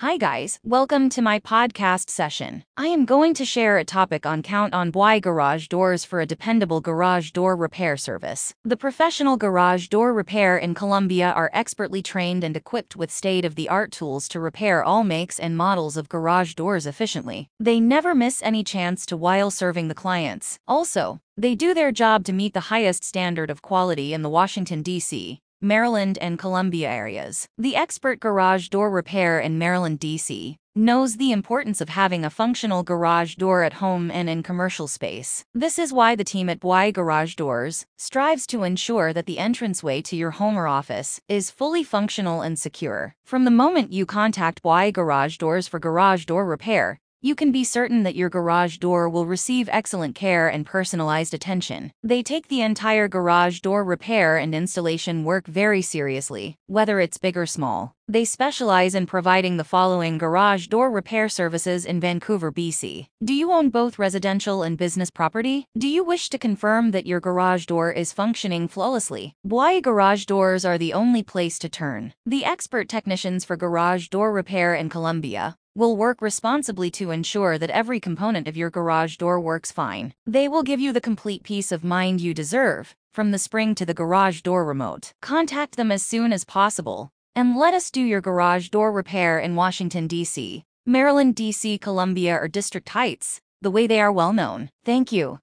Hi, guys. Welcome to my podcast session. I am going to share a topic on Count on Bois Garage Doors for a dependable garage door repair service. The professional garage door repair in Columbia are expertly trained and equipped with state of the art tools to repair all makes and models of garage doors efficiently. They never miss any chance to while serving the clients. Also, they do their job to meet the highest standard of quality in the Washington, D.C. Maryland, and Columbia areas. The expert garage door repair in Maryland, D.C. knows the importance of having a functional garage door at home and in commercial space. This is why the team at Bois Garage Doors strives to ensure that the entranceway to your home or office is fully functional and secure. From the moment you contact Bois Garage Doors for garage door repair, you can be certain that your garage door will receive excellent care and personalized attention. They take the entire garage door repair and installation work very seriously, whether it's big or small. They specialize in providing the following garage door repair services in Vancouver, BC. Do you own both residential and business property? Do you wish to confirm that your garage door is functioning flawlessly? Bois Garage Doors are the only place to turn. The expert technicians for garage door repair in Columbia will work responsibly to ensure that every component of your garage door works fine. They will give you the complete peace of mind you deserve, from the spring to the garage door remote. Contact them as soon as possible, and let us do your garage door repair in Washington, D.C., Maryland, D.C., Columbia, or District Heights, the way they are well known. Thank you.